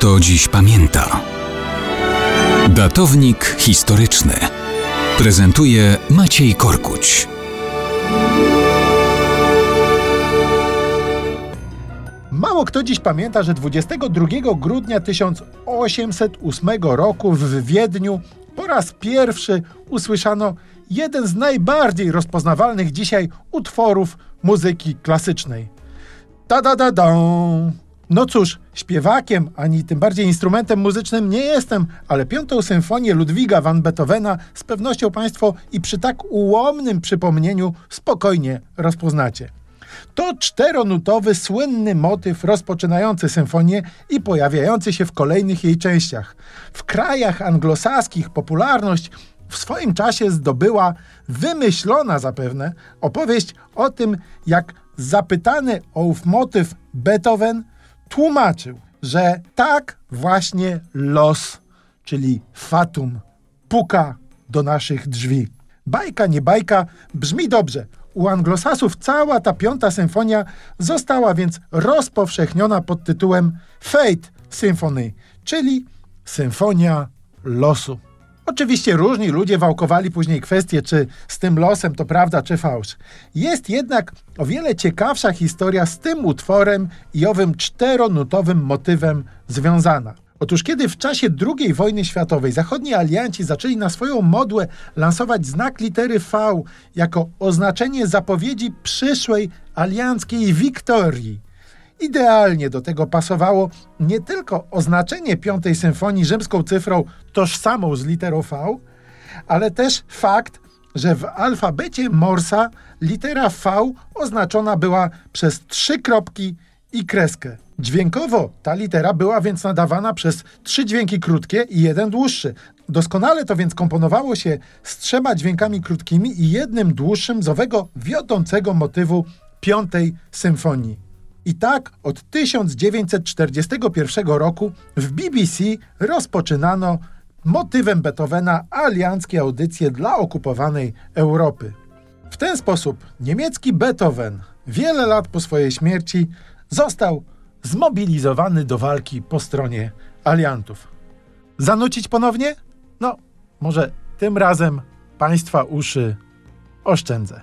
kto dziś pamięta. Datownik historyczny prezentuje Maciej Korkuć. Mało kto dziś pamięta, że 22 grudnia 1808 roku w Wiedniu po raz pierwszy usłyszano jeden z najbardziej rozpoznawalnych dzisiaj utworów muzyki klasycznej. Ta da da da. No cóż, śpiewakiem, ani tym bardziej instrumentem muzycznym nie jestem, ale piątą symfonię Ludwiga van Beethovena z pewnością Państwo i przy tak ułomnym przypomnieniu spokojnie rozpoznacie. To czteronutowy, słynny motyw rozpoczynający symfonię i pojawiający się w kolejnych jej częściach. W krajach anglosaskich popularność w swoim czasie zdobyła wymyślona zapewne opowieść o tym, jak zapytany o ów motyw Beethoven tłumaczył, że tak właśnie los, czyli fatum, puka do naszych drzwi. Bajka, nie bajka, brzmi dobrze. U anglosasów cała ta piąta symfonia została więc rozpowszechniona pod tytułem Fate Symphony, czyli Symfonia Losu. Oczywiście różni ludzie wałkowali później kwestię, czy z tym losem to prawda, czy fałsz. Jest jednak o wiele ciekawsza historia z tym utworem i owym czteronutowym motywem związana. Otóż kiedy w czasie II wojny światowej zachodni alianci zaczęli na swoją modłę lansować znak litery V jako oznaczenie zapowiedzi przyszłej alianckiej wiktorii, Idealnie do tego pasowało nie tylko oznaczenie piątej symfonii rzymską cyfrą tożsamą z literą V, ale też fakt, że w alfabecie Morsa litera V oznaczona była przez trzy kropki i kreskę. Dźwiękowo ta litera była więc nadawana przez trzy dźwięki krótkie i jeden dłuższy. Doskonale to więc komponowało się z trzema dźwiękami krótkimi i jednym dłuższym z owego wiodącego motywu piątej symfonii. I tak od 1941 roku w BBC rozpoczynano motywem Beethovena alianckie audycje dla okupowanej Europy. W ten sposób niemiecki Beethoven wiele lat po swojej śmierci został zmobilizowany do walki po stronie aliantów. Zanucić ponownie? No, może tym razem Państwa uszy oszczędzę.